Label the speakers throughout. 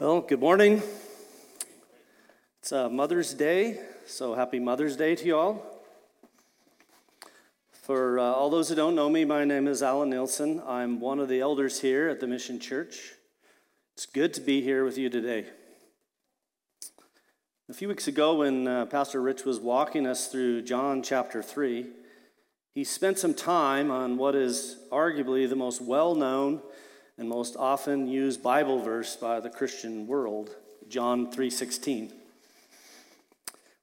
Speaker 1: Well, good morning. It's uh, Mother's Day, so happy Mother's Day to you all. For uh, all those who don't know me, my name is Alan Nielsen. I'm one of the elders here at the Mission Church. It's good to be here with you today. A few weeks ago, when uh, Pastor Rich was walking us through John chapter 3, he spent some time on what is arguably the most well known and most often used Bible verse by the Christian world, John 3:16.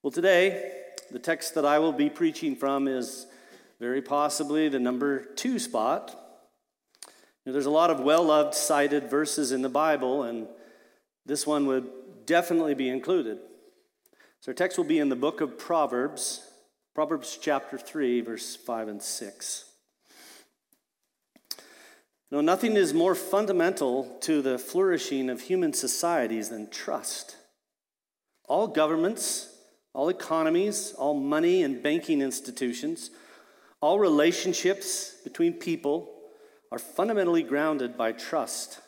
Speaker 1: Well, today, the text that I will be preaching from is very possibly the number 2 spot. There's a lot of well-loved cited verses in the Bible and this one would definitely be included. So our text will be in the book of Proverbs, Proverbs chapter 3 verse 5 and 6. No, nothing is more fundamental to the flourishing of human societies than trust. All governments, all economies, all money and banking institutions, all relationships between people are fundamentally grounded by trust.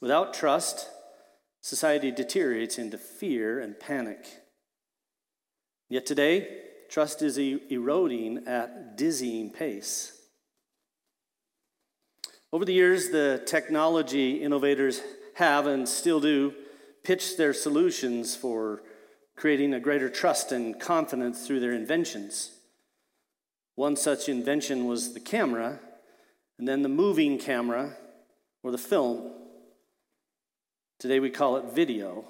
Speaker 1: Without trust, society deteriorates into fear and panic. Yet today, trust is eroding at dizzying pace. Over the years, the technology innovators have and still do pitch their solutions for creating a greater trust and confidence through their inventions. One such invention was the camera, and then the moving camera or the film. Today we call it video.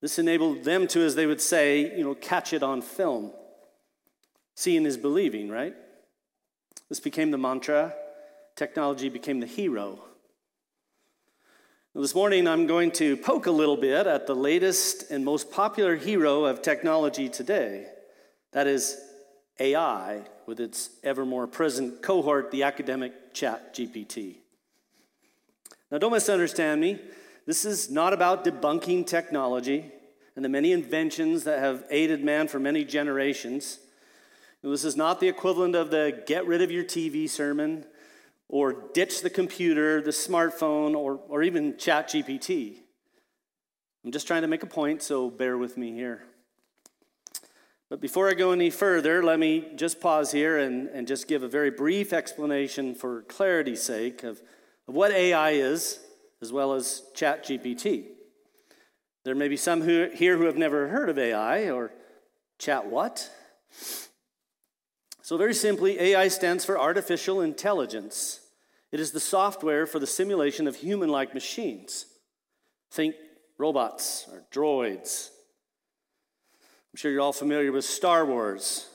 Speaker 1: This enabled them to, as they would say, you know, catch it on film. Seeing is believing, right? This became the mantra technology became the hero. this morning, I'm going to poke a little bit at the latest and most popular hero of technology today. That is AI, with its ever more present cohort, the academic Chat GPT. Now, don't misunderstand me. This is not about debunking technology and the many inventions that have aided man for many generations. This is not the equivalent of the get rid of your TV sermon or ditch the computer, the smartphone, or, or even chat GPT. I'm just trying to make a point, so bear with me here. But before I go any further, let me just pause here and, and just give a very brief explanation for clarity's sake of, of what AI is, as well as chat GPT. There may be some who, here who have never heard of AI or chat what? So, very simply, AI stands for artificial intelligence. It is the software for the simulation of human like machines. Think robots or droids. I'm sure you're all familiar with Star Wars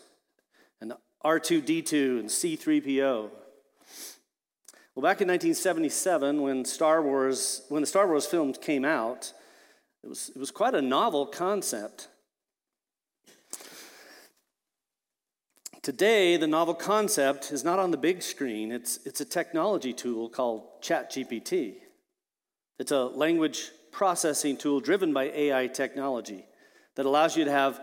Speaker 1: and R2D2 and C3PO. Well, back in 1977, when Star Wars, when the Star Wars films came out, it was, it was quite a novel concept. Today, the novel concept is not on the big screen, it's, it's a technology tool called ChatGPT. It's a language processing tool driven by AI technology that allows you to have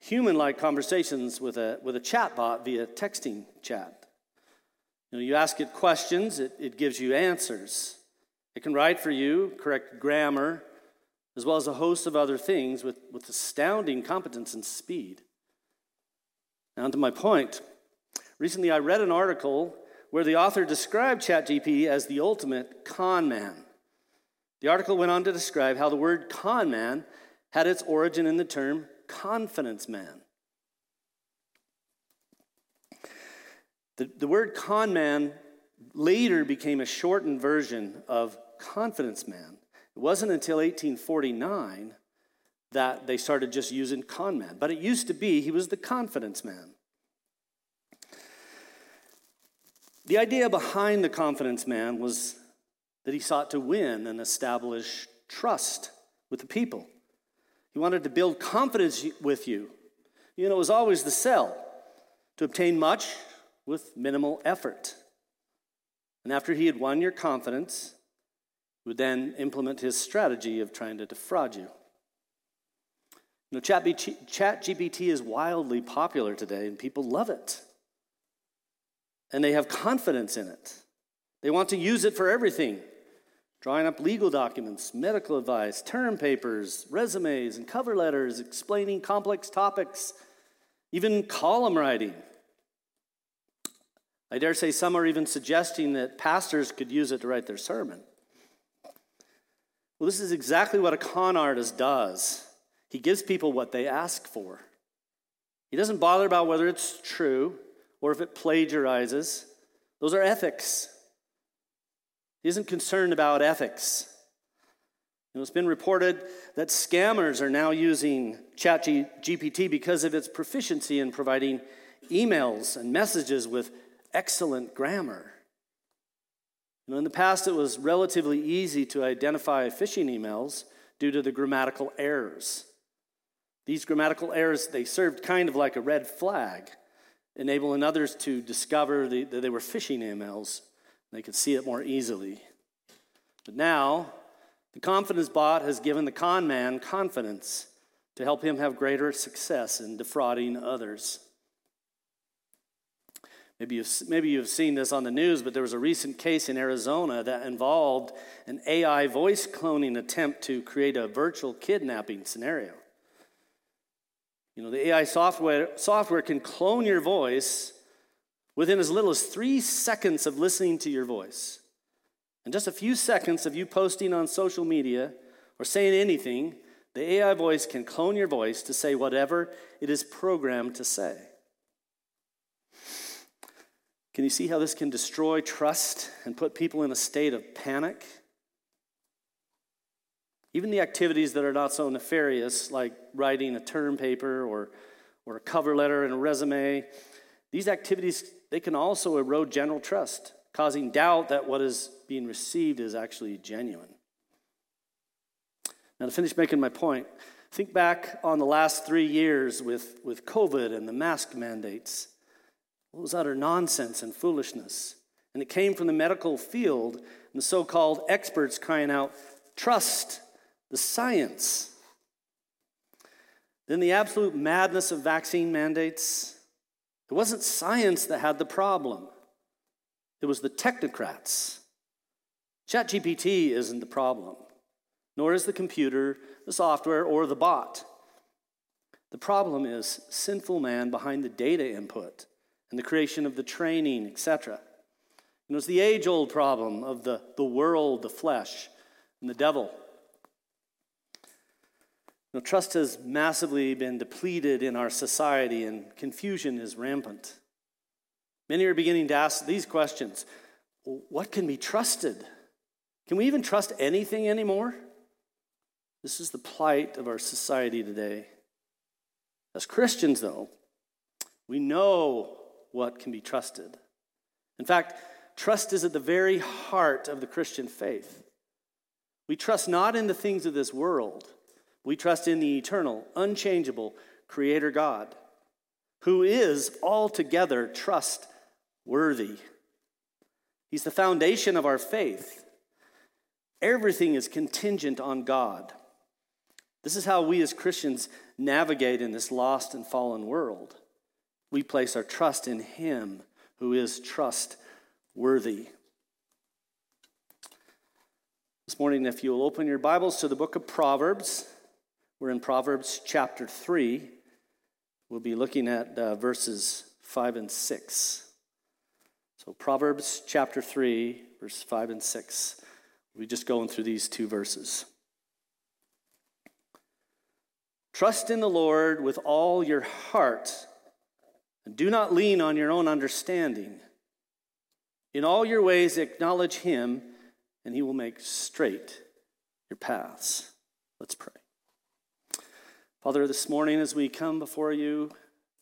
Speaker 1: human like conversations with a, with a chatbot via texting chat. You, know, you ask it questions, it, it gives you answers. It can write for you, correct grammar, as well as a host of other things with, with astounding competence and speed. Now, to my point. Recently, I read an article where the author described ChatGPT as the ultimate con man. The article went on to describe how the word con man had its origin in the term confidence man. The, the word con man later became a shortened version of confidence man. It wasn't until 1849 that they started just using con man. But it used to be he was the confidence man. The idea behind the confidence man was that he sought to win and establish trust with the people. He wanted to build confidence with you. You know, it was always the sell to obtain much with minimal effort. And after he had won your confidence, he would then implement his strategy of trying to defraud you. You know, Chat, GPT is wildly popular today, and people love it. And they have confidence in it. They want to use it for everything drawing up legal documents, medical advice, term papers, resumes, and cover letters explaining complex topics, even column writing. I dare say some are even suggesting that pastors could use it to write their sermon. Well, this is exactly what a con artist does. He gives people what they ask for. He doesn't bother about whether it's true or if it plagiarizes. Those are ethics. He isn't concerned about ethics. You know, it's been reported that scammers are now using ChatGPT because of its proficiency in providing emails and messages with excellent grammar. You know, in the past, it was relatively easy to identify phishing emails due to the grammatical errors. These grammatical errors, they served kind of like a red flag, enabling others to discover the, that they were phishing emails. They could see it more easily. But now, the confidence bot has given the con man confidence to help him have greater success in defrauding others. Maybe you've, maybe you've seen this on the news, but there was a recent case in Arizona that involved an AI voice cloning attempt to create a virtual kidnapping scenario. You know, the AI software, software can clone your voice within as little as three seconds of listening to your voice. And just a few seconds of you posting on social media or saying anything, the AI voice can clone your voice to say whatever it is programmed to say. Can you see how this can destroy trust and put people in a state of panic? Even the activities that are not so nefarious, like writing a term paper or, or a cover letter and a resume, these activities they can also erode general trust, causing doubt that what is being received is actually genuine. Now, to finish making my point, think back on the last three years with, with COVID and the mask mandates. It was utter nonsense and foolishness. And it came from the medical field and the so called experts crying out, trust the science. Then the absolute madness of vaccine mandates. It wasn't science that had the problem, it was the technocrats. ChatGPT isn't the problem, nor is the computer, the software, or the bot. The problem is sinful man behind the data input and the creation of the training, etc. And it was the age old problem of the, the world, the flesh, and the devil. Trust has massively been depleted in our society, and confusion is rampant. Many are beginning to ask these questions What can be trusted? Can we even trust anything anymore? This is the plight of our society today. As Christians, though, we know what can be trusted. In fact, trust is at the very heart of the Christian faith. We trust not in the things of this world, we trust in the eternal, unchangeable Creator God, who is altogether trustworthy. He's the foundation of our faith. Everything is contingent on God. This is how we as Christians navigate in this lost and fallen world. We place our trust in Him who is trustworthy. This morning, if you'll open your Bibles to the book of Proverbs, we're in Proverbs chapter 3. We'll be looking at uh, verses 5 and 6. So, Proverbs chapter 3, verse 5 and 6. We're just going through these two verses. Trust in the Lord with all your heart and do not lean on your own understanding. In all your ways, acknowledge him, and he will make straight your paths. Let's pray. Father, this morning as we come before you,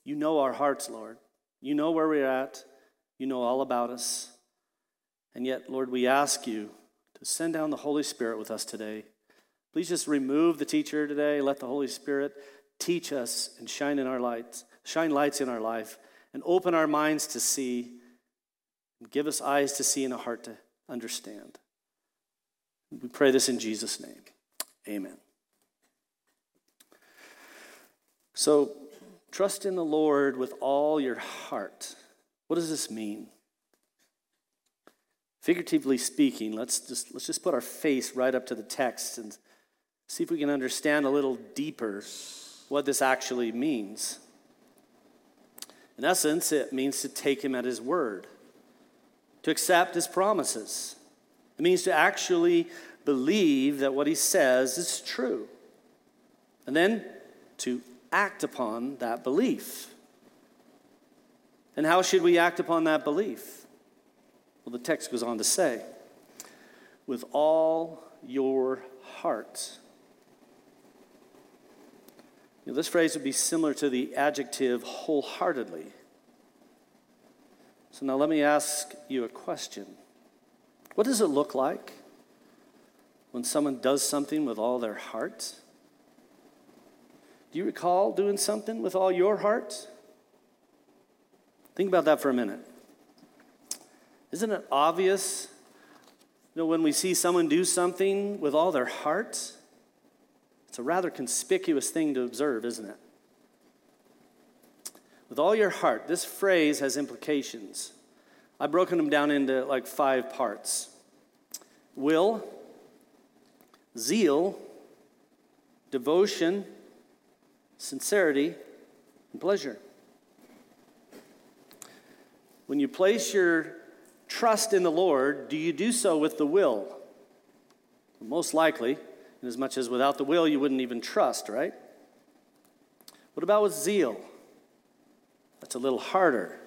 Speaker 1: you know our hearts, Lord. You know where we're at. You know all about us. And yet, Lord, we ask you to send down the Holy Spirit with us today. Please just remove the teacher today. Let the Holy Spirit teach us and shine in our lights shine lights in our life, and open our minds to see, and give us eyes to see and a heart to understand. We pray this in Jesus' name. Amen. So, trust in the Lord with all your heart. What does this mean? Figuratively speaking, let's just, let's just put our face right up to the text and see if we can understand a little deeper what this actually means. In essence, it means to take him at his word, to accept his promises. It means to actually believe that what he says is true, and then to act upon that belief. And how should we act upon that belief? Well, the text goes on to say, with all your heart. You know, this phrase would be similar to the adjective wholeheartedly. So now let me ask you a question. What does it look like when someone does something with all their heart? Do you recall doing something with all your heart? Think about that for a minute. Isn't it obvious you know, when we see someone do something with all their heart? It's a rather conspicuous thing to observe, isn't it? With all your heart, this phrase has implications. I've broken them down into like five parts will, zeal, devotion, sincerity, and pleasure. When you place your trust in the Lord, do you do so with the will? Most likely, as much as without the will you wouldn't even trust, right? What about with zeal? That's a little harder.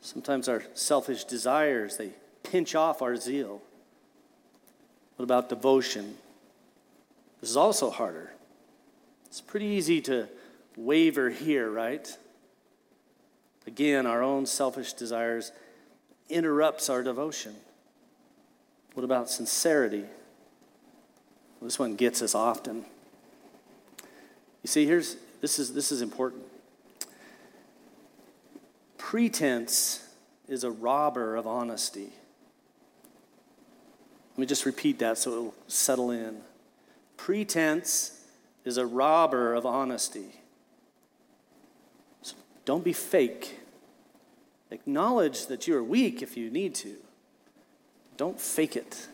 Speaker 1: Sometimes our selfish desires, they pinch off our zeal. What about devotion? This is also harder. It's pretty easy to waver here, right? Again, our own selfish desires interrupts our devotion. What about sincerity? Well, this one gets us often. You see, here's this is this is important. Pretense is a robber of honesty. Let me just repeat that so it'll settle in. Pretense is a robber of honesty. So Don't be fake. Acknowledge that you are weak if you need to. Don't fake it.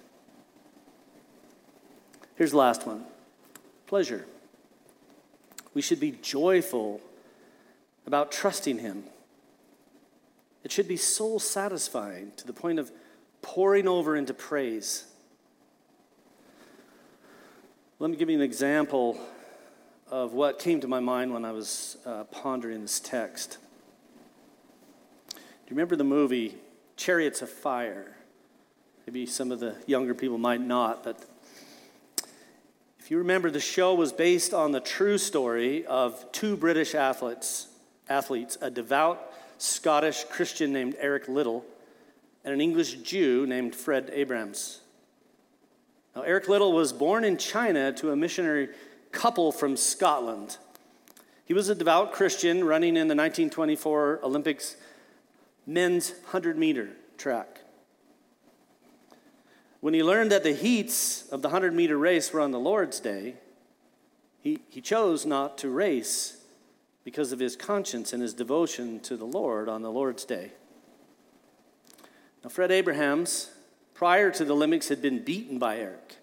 Speaker 1: Here's the last one pleasure. We should be joyful about trusting Him. It should be soul satisfying to the point of pouring over into praise. Let me give you an example of what came to my mind when I was uh, pondering this text. Do you remember the movie Chariots of Fire? Maybe some of the younger people might not, but if you remember, the show was based on the true story of two British athletes, athletes a devout Scottish Christian named Eric Liddell and an English Jew named Fred Abrahams. Now, Eric Liddell was born in China to a missionary couple from Scotland. He was a devout Christian running in the 1924 Olympics men's 100 meter track. When he learned that the heats of the 100 meter race were on the Lord's day, he, he chose not to race because of his conscience and his devotion to the Lord on the Lord's day. Now, Fred Abrahams, prior to the Olympics, had been beaten by Eric.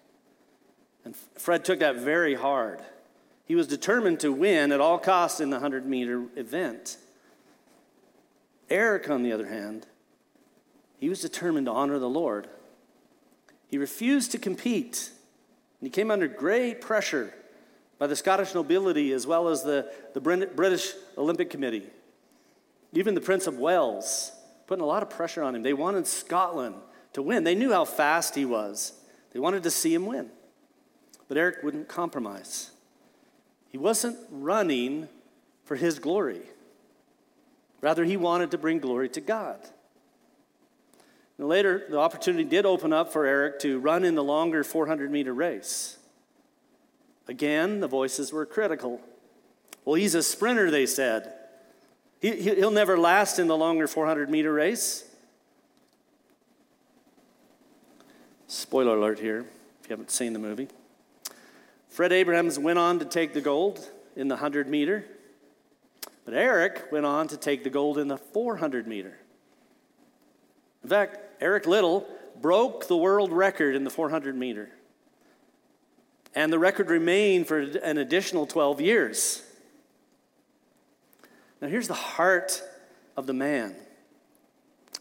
Speaker 1: And Fred took that very hard. He was determined to win at all costs in the 100 meter event. Eric, on the other hand, he was determined to honor the Lord. He refused to compete. And he came under great pressure by the Scottish nobility as well as the, the British Olympic Committee. Even the Prince of Wales putting a lot of pressure on him. They wanted Scotland to win. They knew how fast he was, they wanted to see him win. But Eric wouldn't compromise. He wasn't running for his glory. Rather, he wanted to bring glory to God. Now, later, the opportunity did open up for Eric to run in the longer 400 meter race. Again, the voices were critical. Well, he's a sprinter, they said. He, he'll never last in the longer 400 meter race. Spoiler alert here, if you haven't seen the movie. Fred Abrahams went on to take the gold in the 100 meter, but Eric went on to take the gold in the 400 meter. In fact, Eric Liddell broke the world record in the 400 meter. And the record remained for an additional 12 years. Now, here's the heart of the man.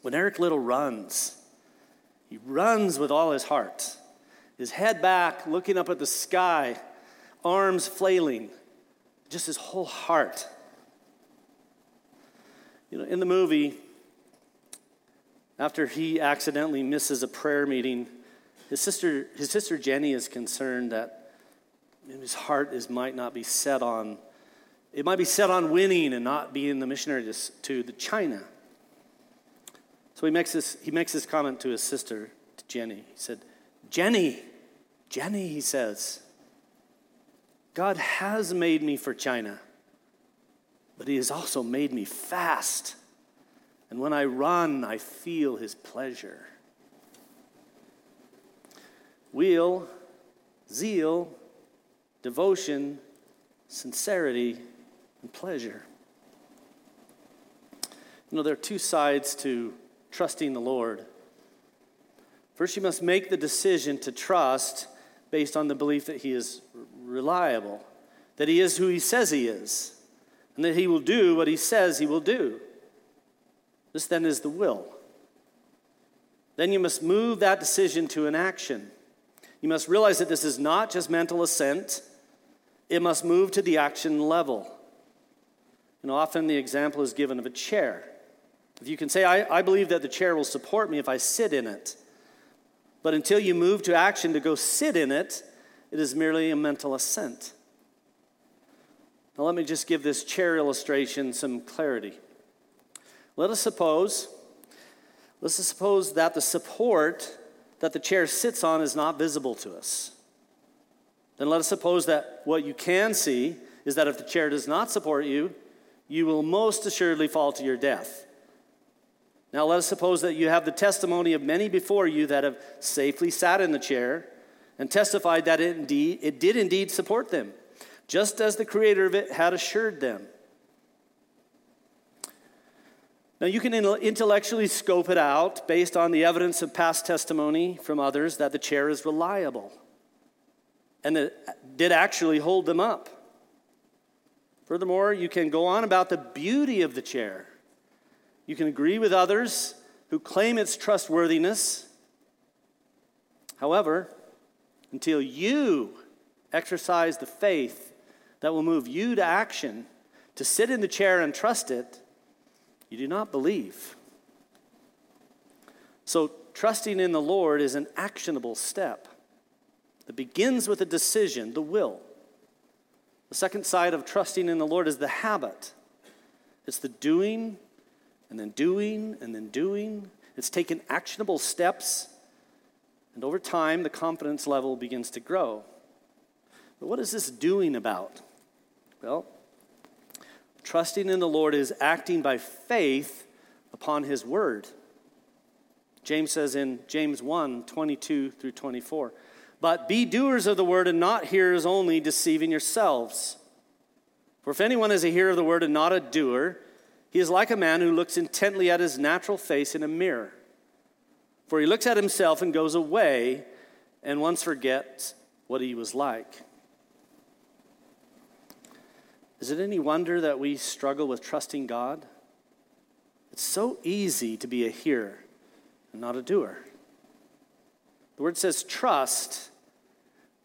Speaker 1: When Eric Liddell runs, he runs with all his heart, his head back, looking up at the sky, arms flailing, just his whole heart. You know, in the movie, after he accidentally misses a prayer meeting, his sister, his sister Jenny is concerned that his heart is, might not be set on, it might be set on winning and not being the missionary to, to the China. So he makes, this, he makes this comment to his sister, to Jenny. He said, Jenny, Jenny, he says, God has made me for China, but he has also made me fast. And when I run, I feel his pleasure. Wheel, zeal, devotion, sincerity, and pleasure. You know, there are two sides to trusting the Lord. First, you must make the decision to trust based on the belief that He is reliable, that He is who He says He is, and that He will do what He says He will do. This then is the will. Then you must move that decision to an action. You must realize that this is not just mental assent, it must move to the action level. And often the example is given of a chair. If you can say, I, I believe that the chair will support me if I sit in it, but until you move to action to go sit in it, it is merely a mental assent. Now, let me just give this chair illustration some clarity. Let us suppose, let's suppose that the support that the chair sits on is not visible to us. Then let us suppose that what you can see is that if the chair does not support you, you will most assuredly fall to your death. Now let us suppose that you have the testimony of many before you that have safely sat in the chair and testified that it indeed it did indeed support them, just as the creator of it had assured them. Now, you can intellectually scope it out based on the evidence of past testimony from others that the chair is reliable and that did actually hold them up. Furthermore, you can go on about the beauty of the chair. You can agree with others who claim its trustworthiness. However, until you exercise the faith that will move you to action, to sit in the chair and trust it, you do not believe. So, trusting in the Lord is an actionable step that begins with a decision, the will. The second side of trusting in the Lord is the habit. It's the doing and then doing and then doing. It's taking actionable steps, and over time, the confidence level begins to grow. But what is this doing about? Well, Trusting in the Lord is acting by faith upon his word. James says in James 1 22 through 24, But be doers of the word and not hearers only, deceiving yourselves. For if anyone is a hearer of the word and not a doer, he is like a man who looks intently at his natural face in a mirror. For he looks at himself and goes away and once forgets what he was like. Is it any wonder that we struggle with trusting God? It's so easy to be a hearer and not a doer. The word says trust,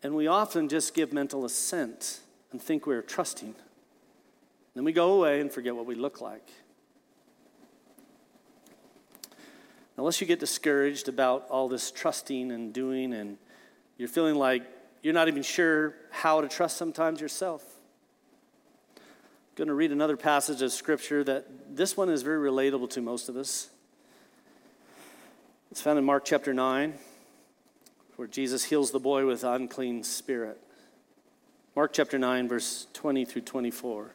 Speaker 1: and we often just give mental assent and think we're trusting. Then we go away and forget what we look like. Unless you get discouraged about all this trusting and doing, and you're feeling like you're not even sure how to trust sometimes yourself I'm going to read another passage of scripture that this one is very relatable to most of us. It's found in Mark chapter 9, where Jesus heals the boy with unclean spirit. Mark chapter 9, verse 20 through 24.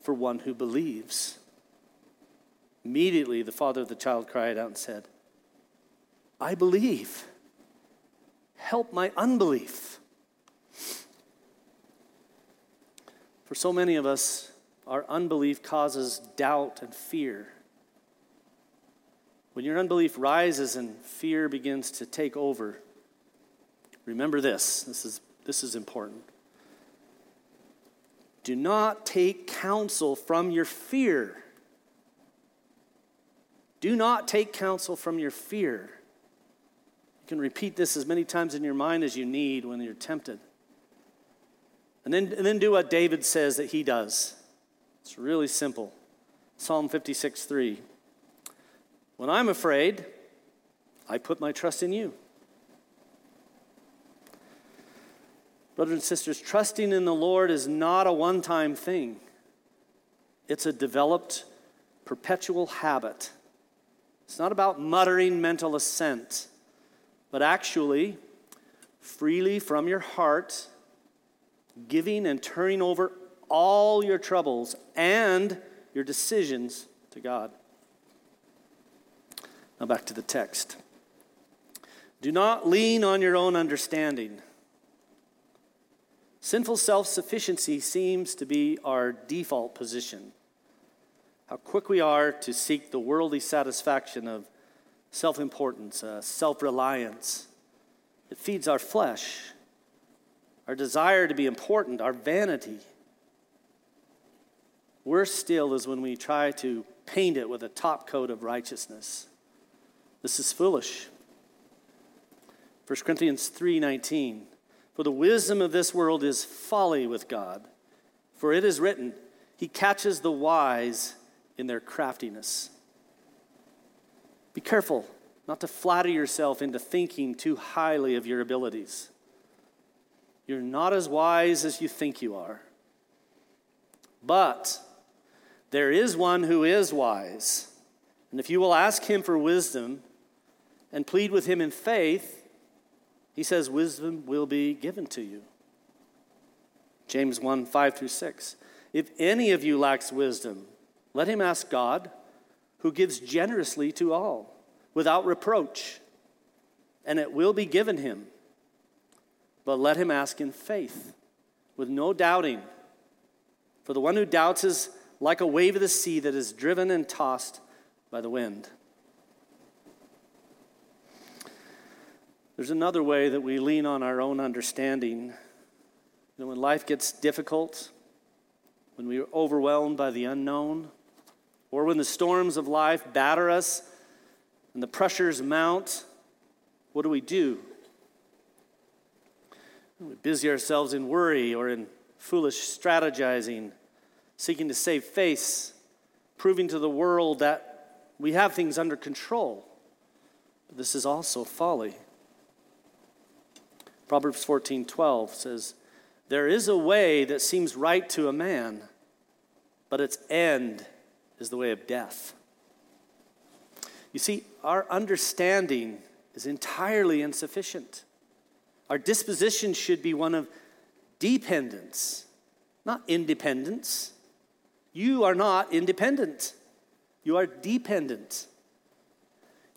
Speaker 1: for one who believes. Immediately, the father of the child cried out and said, I believe. Help my unbelief. For so many of us, our unbelief causes doubt and fear. When your unbelief rises and fear begins to take over, remember this this is, this is important. Do not take counsel from your fear. Do not take counsel from your fear. You can repeat this as many times in your mind as you need when you're tempted. And then, and then do what David says that he does. It's really simple. Psalm 56 3. When I'm afraid, I put my trust in you. Brothers and sisters, trusting in the Lord is not a one time thing, it's a developed, perpetual habit. It's not about muttering mental assent, but actually, freely from your heart, giving and turning over all your troubles and your decisions to God. Now back to the text. Do not lean on your own understanding. Sinful self sufficiency seems to be our default position. How quick we are to seek the worldly satisfaction of self importance, uh, self reliance. It feeds our flesh, our desire to be important, our vanity. Worse still is when we try to paint it with a top coat of righteousness. This is foolish. 1 Corinthians 3:19 For the wisdom of this world is folly with God for it is written he catches the wise in their craftiness. Be careful not to flatter yourself into thinking too highly of your abilities. You're not as wise as you think you are. But there is one who is wise and if you will ask him for wisdom and plead with him in faith, he says, wisdom will be given to you. James 1 5 through 6. If any of you lacks wisdom, let him ask God, who gives generously to all, without reproach, and it will be given him. But let him ask in faith, with no doubting. For the one who doubts is like a wave of the sea that is driven and tossed by the wind. There's another way that we lean on our own understanding. You know, when life gets difficult, when we are overwhelmed by the unknown, or when the storms of life batter us and the pressures mount, what do we do? We busy ourselves in worry or in foolish strategizing, seeking to save face, proving to the world that we have things under control. This is also folly. Proverbs 14 12 says, There is a way that seems right to a man, but its end is the way of death. You see, our understanding is entirely insufficient. Our disposition should be one of dependence, not independence. You are not independent, you are dependent.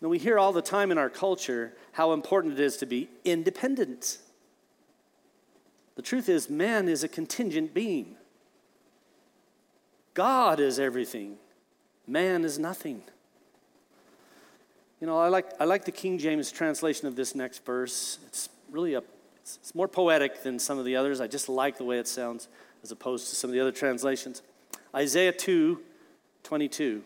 Speaker 1: Now, we hear all the time in our culture how important it is to be independent. The truth is, man is a contingent being. God is everything, man is nothing. You know, I like, I like the King James translation of this next verse. It's really a, it's more poetic than some of the others. I just like the way it sounds as opposed to some of the other translations. Isaiah 2 22.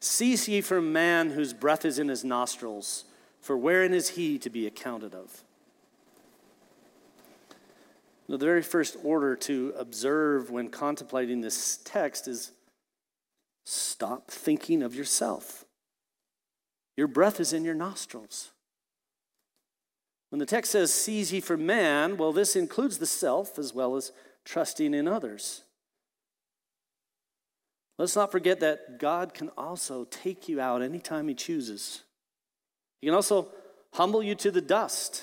Speaker 1: Cease ye from man whose breath is in his nostrils, for wherein is he to be accounted of? The very first order to observe when contemplating this text is stop thinking of yourself. Your breath is in your nostrils. When the text says, seize ye for man, well, this includes the self as well as trusting in others. Let's not forget that God can also take you out anytime He chooses. He can also humble you to the dust.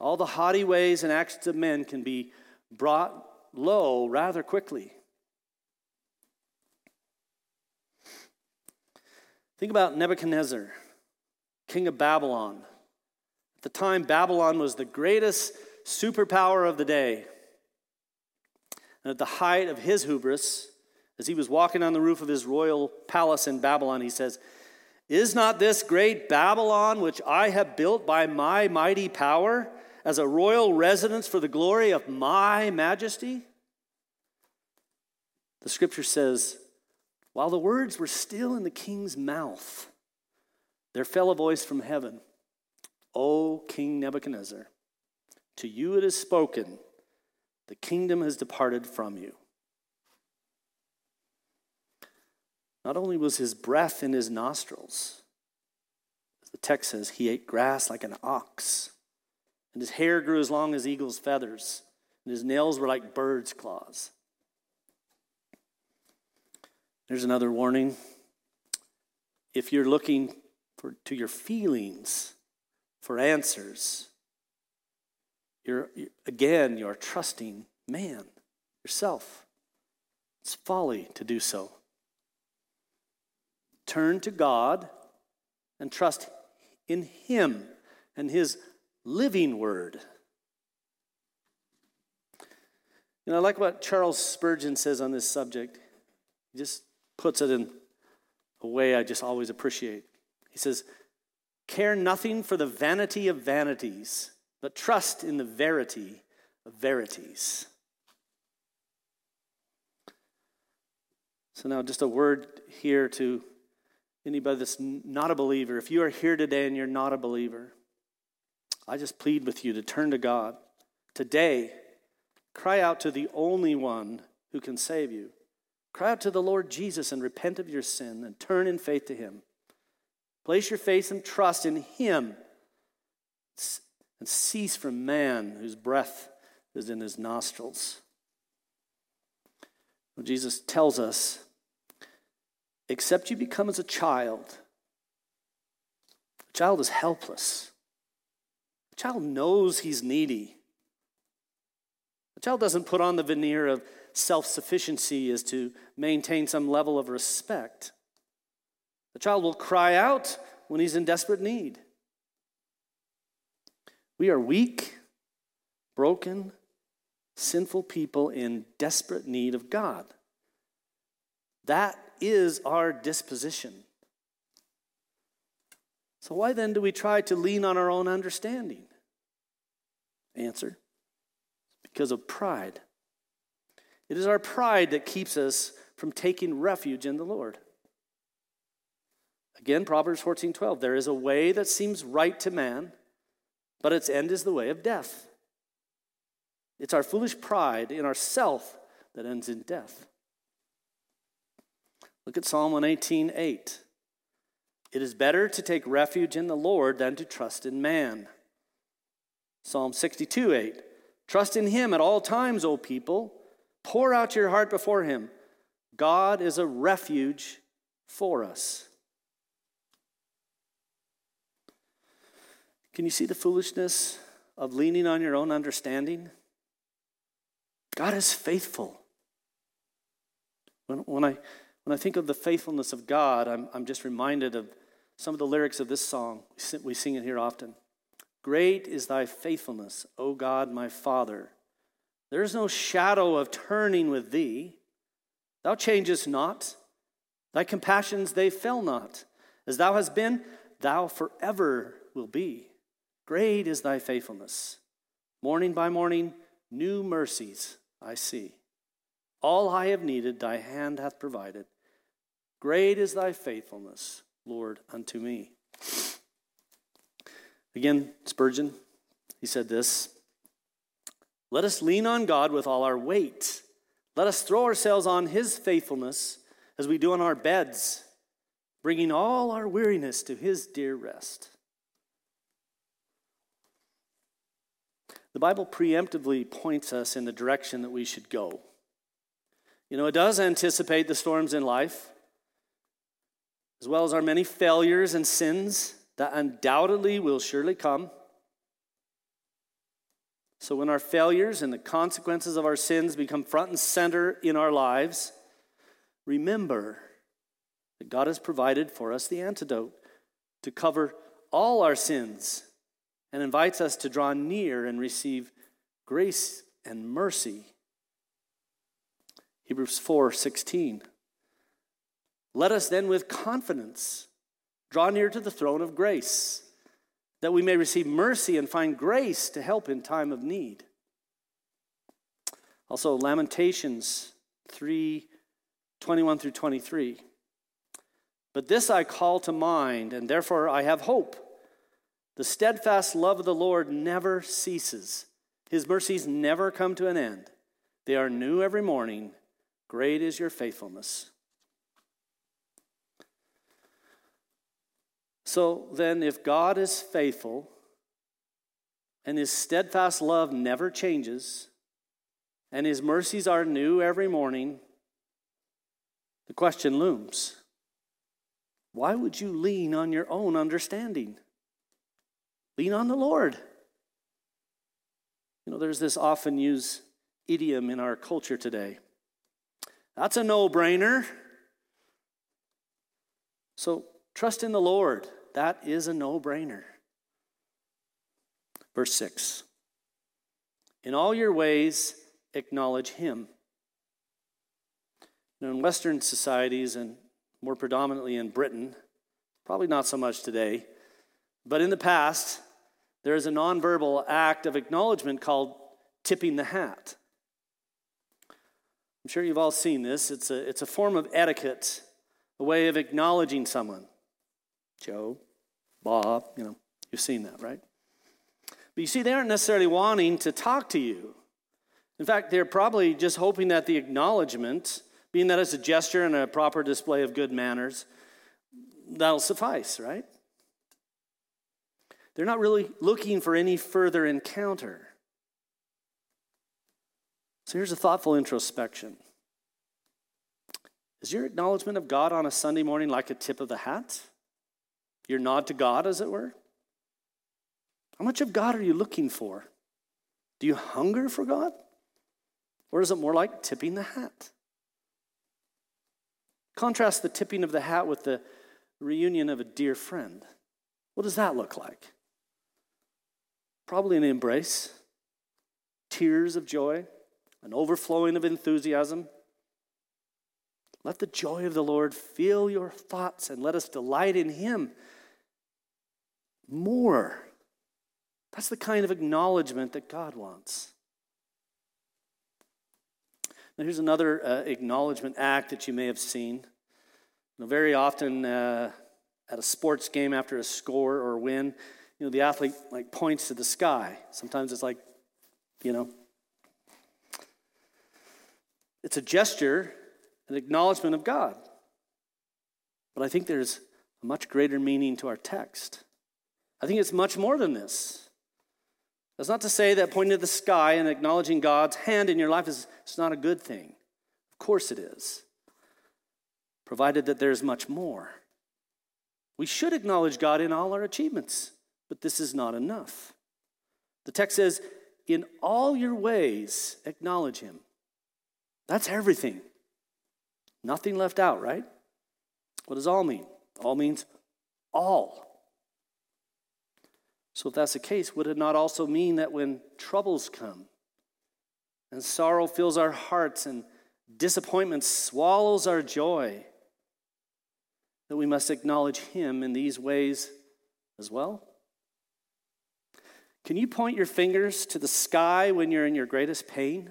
Speaker 1: All the haughty ways and actions of men can be brought low rather quickly. Think about Nebuchadnezzar, king of Babylon. At the time, Babylon was the greatest superpower of the day. And at the height of his hubris, as he was walking on the roof of his royal palace in Babylon, he says, Is not this great Babylon, which I have built by my mighty power, as a royal residence for the glory of my majesty? The scripture says, while the words were still in the king's mouth, there fell a voice from heaven O King Nebuchadnezzar, to you it is spoken, the kingdom has departed from you. Not only was his breath in his nostrils, the text says he ate grass like an ox, and his hair grew as long as eagle's feathers, and his nails were like bird's claws. There's another warning. If you're looking for, to your feelings for answers, you're, again, you're trusting man, yourself. It's folly to do so. Turn to God and trust in Him and His living word. Know, I like what Charles Spurgeon says on this subject. He just puts it in a way I just always appreciate. He says, Care nothing for the vanity of vanities, but trust in the verity of verities. So, now just a word here to anybody that's not a believer. If you are here today and you're not a believer, I just plead with you to turn to God. Today, cry out to the only one who can save you. Cry out to the Lord Jesus and repent of your sin and turn in faith to Him. Place your faith and trust in Him and cease from man whose breath is in his nostrils. Jesus tells us except you become as a child, a child is helpless. A child knows he's needy. A child doesn't put on the veneer of self sufficiency is to maintain some level of respect. The child will cry out when he's in desperate need. We are weak, broken, sinful people in desperate need of God. That is our disposition. So, why then do we try to lean on our own understanding? Answer because of pride. It is our pride that keeps us from taking refuge in the Lord. Again, Proverbs 14 12. There is a way that seems right to man, but its end is the way of death. It's our foolish pride in ourself that ends in death. Look at Psalm 118 8. It is better to take refuge in the Lord than to trust in man. Psalm 62 8. Trust in him at all times, O people. Pour out your heart before Him. God is a refuge for us. Can you see the foolishness of leaning on your own understanding? God is faithful. When, when, I, when I think of the faithfulness of God, I'm, I'm just reminded of some of the lyrics of this song. We sing it here often. Great is thy faithfulness, O God, my Father. There is no shadow of turning with thee. Thou changest not. Thy compassions, they fail not. As thou hast been, thou forever will be. Great is thy faithfulness. Morning by morning, new mercies I see. All I have needed, thy hand hath provided. Great is thy faithfulness, Lord, unto me. Again, Spurgeon, he said this let us lean on God with all our weight. Let us throw ourselves on His faithfulness as we do on our beds, bringing all our weariness to His dear rest. The Bible preemptively points us in the direction that we should go. You know, it does anticipate the storms in life, as well as our many failures and sins that undoubtedly will surely come. So, when our failures and the consequences of our sins become front and center in our lives, remember that God has provided for us the antidote to cover all our sins and invites us to draw near and receive grace and mercy. Hebrews 4 16. Let us then with confidence draw near to the throne of grace, that we may receive mercy and find grace to help in time of need. Also, Lamentations 3 21 through 23. But this I call to mind, and therefore I have hope. The steadfast love of the Lord never ceases, His mercies never come to an end. They are new every morning. Great is your faithfulness. So then, if God is faithful and his steadfast love never changes and his mercies are new every morning, the question looms why would you lean on your own understanding? Lean on the Lord. You know, there's this often used idiom in our culture today. That's a no brainer. So trust in the Lord. That is a no brainer. Verse 6 In all your ways, acknowledge him. Now, in Western societies, and more predominantly in Britain, probably not so much today, but in the past, there is a nonverbal act of acknowledgement called tipping the hat. I'm sure you've all seen this. It's a, it's a form of etiquette, a way of acknowledging someone. Joe, Bob, you know, you've seen that, right? But you see, they aren't necessarily wanting to talk to you. In fact, they're probably just hoping that the acknowledgement, being that it's a gesture and a proper display of good manners, that'll suffice, right? They're not really looking for any further encounter. So here's a thoughtful introspection Is your acknowledgement of God on a Sunday morning like a tip of the hat? Your nod to God, as it were? How much of God are you looking for? Do you hunger for God? Or is it more like tipping the hat? Contrast the tipping of the hat with the reunion of a dear friend. What does that look like? Probably an embrace, tears of joy, an overflowing of enthusiasm. Let the joy of the Lord fill your thoughts and let us delight in Him more. That's the kind of acknowledgement that God wants. Now, here's another uh, acknowledgement act that you may have seen. You know, very often uh, at a sports game after a score or win, you know, the athlete like points to the sky. Sometimes it's like, you know, it's a gesture, an acknowledgement of God. But I think there's a much greater meaning to our text. I think it's much more than this. That's not to say that pointing to the sky and acknowledging God's hand in your life is it's not a good thing. Of course it is, provided that there's much more. We should acknowledge God in all our achievements, but this is not enough. The text says, In all your ways, acknowledge Him. That's everything. Nothing left out, right? What does all mean? All means all. So, if that's the case, would it not also mean that when troubles come and sorrow fills our hearts and disappointment swallows our joy, that we must acknowledge Him in these ways as well? Can you point your fingers to the sky when you're in your greatest pain?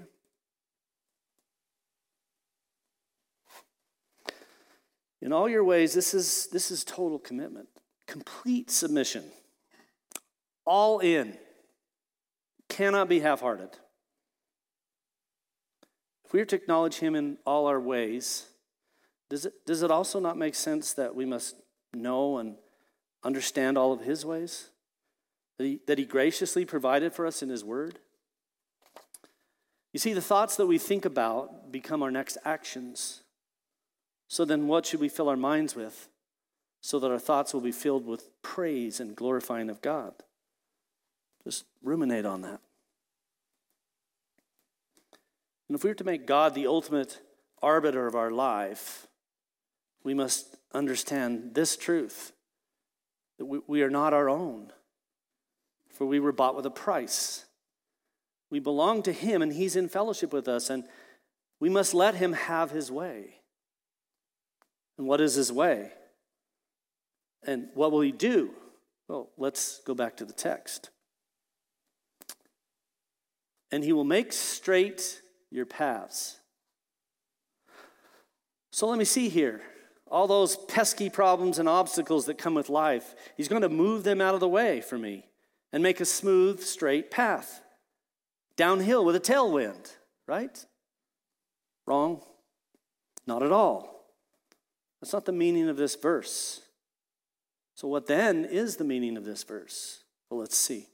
Speaker 1: In all your ways, this is, this is total commitment, complete submission all in, cannot be half hearted. If we are to acknowledge Him in all our ways, does it, does it also not make sense that we must know and understand all of His ways? That he, that he graciously provided for us in His Word? You see, the thoughts that we think about become our next actions. So then, what should we fill our minds with? so that our thoughts will be filled with praise and glorifying of God. Just ruminate on that. And if we are to make God the ultimate arbiter of our life, we must understand this truth that we, we are not our own, for we were bought with a price. We belong to Him, and He's in fellowship with us, and we must let Him have His way. And what is His way? And what will He do? Well, let's go back to the text. And He will make straight your paths. So let me see here. All those pesky problems and obstacles that come with life, He's going to move them out of the way for me and make a smooth, straight path. Downhill with a tailwind, right? Wrong. Not at all. That's not the meaning of this verse. So, what then is the meaning of this verse? Well, let's see.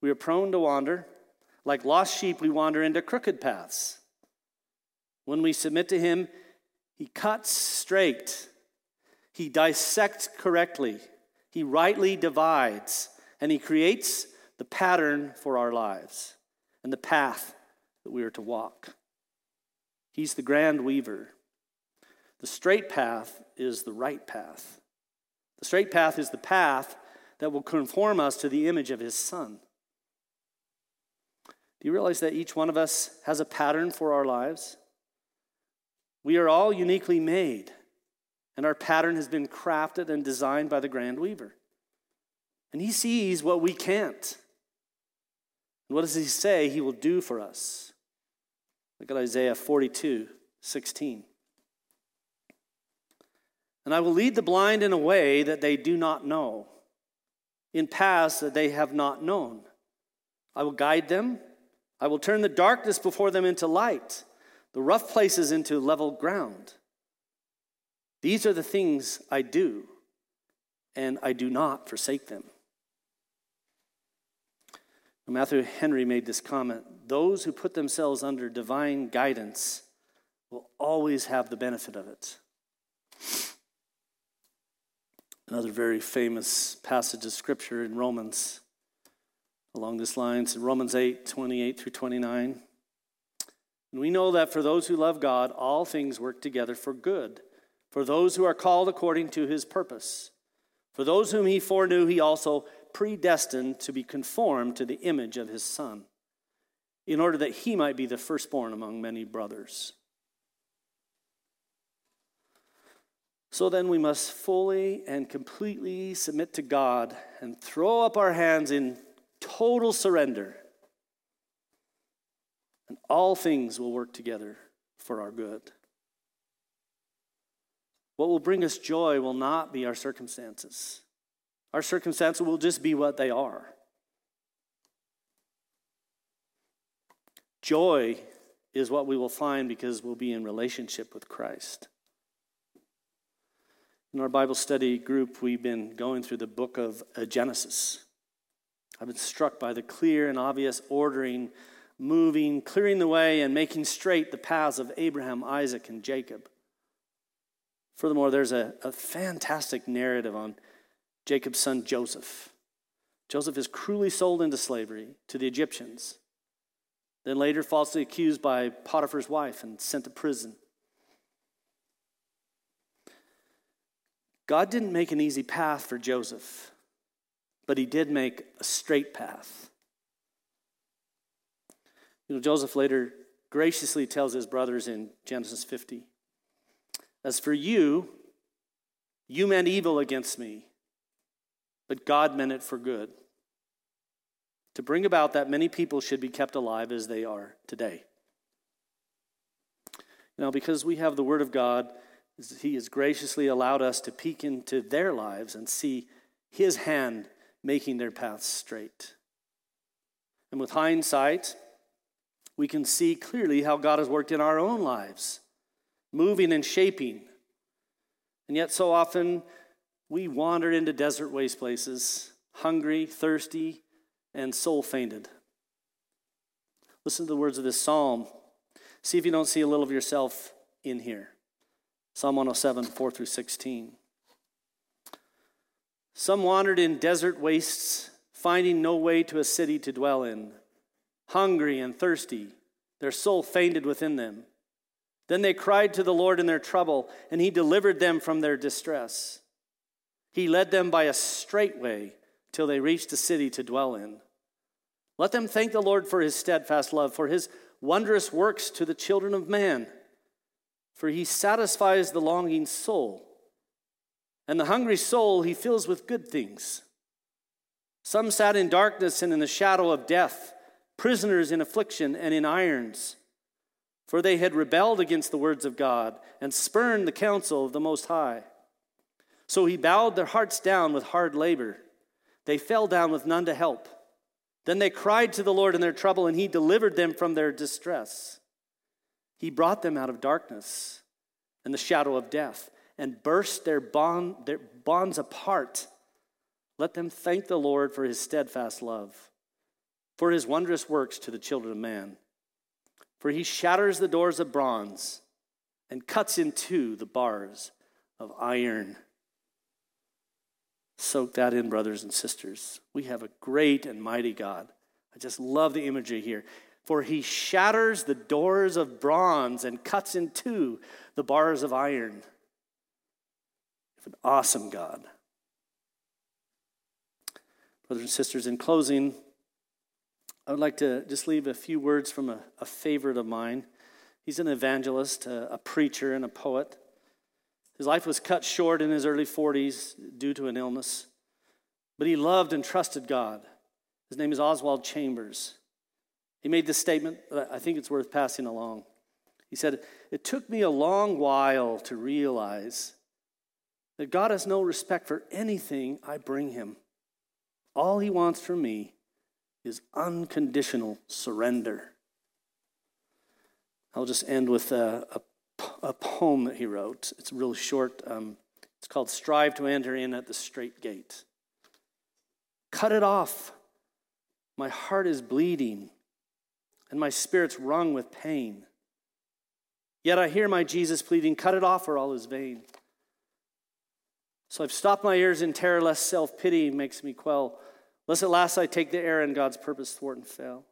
Speaker 1: We are prone to wander. Like lost sheep, we wander into crooked paths. When we submit to Him, He cuts straight, He dissects correctly, He rightly divides, and He creates the pattern for our lives and the path that we are to walk. He's the grand weaver. The straight path is the right path. The straight path is the path that will conform us to the image of His Son. Do you realize that each one of us has a pattern for our lives? We are all uniquely made, and our pattern has been crafted and designed by the Grand Weaver. And He sees what we can't. And what does He say He will do for us? Look at Isaiah 42 16. And I will lead the blind in a way that they do not know, in paths that they have not known. I will guide them I will turn the darkness before them into light, the rough places into level ground. These are the things I do, and I do not forsake them. Matthew Henry made this comment those who put themselves under divine guidance will always have the benefit of it. Another very famous passage of scripture in Romans along this lines in Romans 8 28 through 29. And we know that for those who love God, all things work together for good, for those who are called according to his purpose. For those whom he foreknew, he also predestined to be conformed to the image of his Son, in order that he might be the firstborn among many brothers. So then we must fully and completely submit to God and throw up our hands in total surrender. And all things will work together for our good. What will bring us joy will not be our circumstances. Our circumstances will just be what they are. Joy is what we will find because we'll be in relationship with Christ. In our Bible study group, we've been going through the book of uh, Genesis. I've been struck by the clear and obvious ordering, moving, clearing the way, and making straight the paths of Abraham, Isaac, and Jacob. Furthermore, there's a, a fantastic narrative on Jacob's son Joseph. Joseph is cruelly sold into slavery to the Egyptians, then later falsely accused by Potiphar's wife and sent to prison. God didn't make an easy path for Joseph but he did make a straight path. You know, Joseph later graciously tells his brothers in Genesis 50 As for you, you meant evil against me, but God meant it for good, to bring about that many people should be kept alive as they are today. Now, because we have the Word of God, He has graciously allowed us to peek into their lives and see His hand making their paths straight. And with hindsight, we can see clearly how God has worked in our own lives, moving and shaping. And yet, so often, we wander into desert waste places, hungry, thirsty, and soul fainted. Listen to the words of this psalm. See if you don't see a little of yourself in here. Psalm 107, 4 through 16. Some wandered in desert wastes, finding no way to a city to dwell in. Hungry and thirsty, their soul fainted within them. Then they cried to the Lord in their trouble, and he delivered them from their distress. He led them by a straight way till they reached a city to dwell in. Let them thank the Lord for his steadfast love, for his wondrous works to the children of man. For he satisfies the longing soul and the hungry soul he fills with good things. Some sat in darkness and in the shadow of death, prisoners in affliction and in irons, for they had rebelled against the words of God and spurned the counsel of the Most High. So he bowed their hearts down with hard labor. They fell down with none to help. Then they cried to the Lord in their trouble, and he delivered them from their distress. He brought them out of darkness and the shadow of death and burst their, bond, their bonds apart. Let them thank the Lord for his steadfast love, for his wondrous works to the children of man. For he shatters the doors of bronze and cuts in two the bars of iron. Soak that in, brothers and sisters. We have a great and mighty God. I just love the imagery here. For he shatters the doors of bronze and cuts in two the bars of iron an awesome God. Brothers and sisters, in closing, I would like to just leave a few words from a, a favorite of mine. He's an evangelist, a, a preacher, and a poet. His life was cut short in his early 40s due to an illness, but he loved and trusted God. His name is Oswald Chambers. He made this statement that I think it's worth passing along. He said, It took me a long while to realize that God has no respect for anything I bring him. All he wants from me is unconditional surrender. I'll just end with a, a, a poem that he wrote. It's really short. Um, it's called Strive to Enter In at the Straight Gate. Cut it off. My heart is bleeding, and my spirit's wrung with pain. Yet I hear my Jesus pleading, Cut it off, or all is vain. So I've stopped my ears in terror lest self pity makes me quell, lest at last I take the air and God's purpose thwart and fail.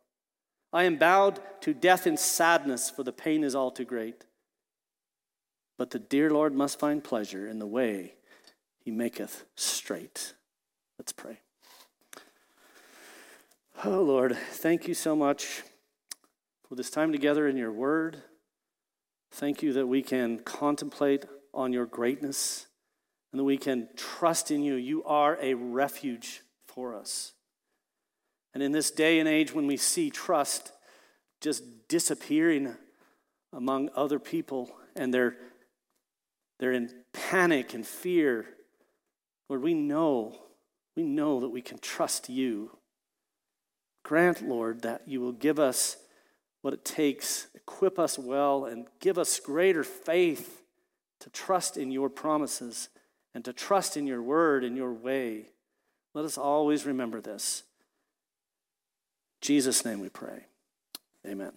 Speaker 1: I am bowed to death in sadness, for the pain is all too great. But the dear Lord must find pleasure in the way he maketh straight. Let's pray. Oh, Lord, thank you so much for this time together in your word. Thank you that we can contemplate on your greatness and that we can trust in you. You are a refuge for us. And in this day and age when we see trust just disappearing among other people and they're, they're in panic and fear, Lord, we know, we know that we can trust you. Grant, Lord, that you will give us what it takes, equip us well, and give us greater faith to trust in your promises and to trust in your word and your way. Let us always remember this. In Jesus' name we pray. Amen.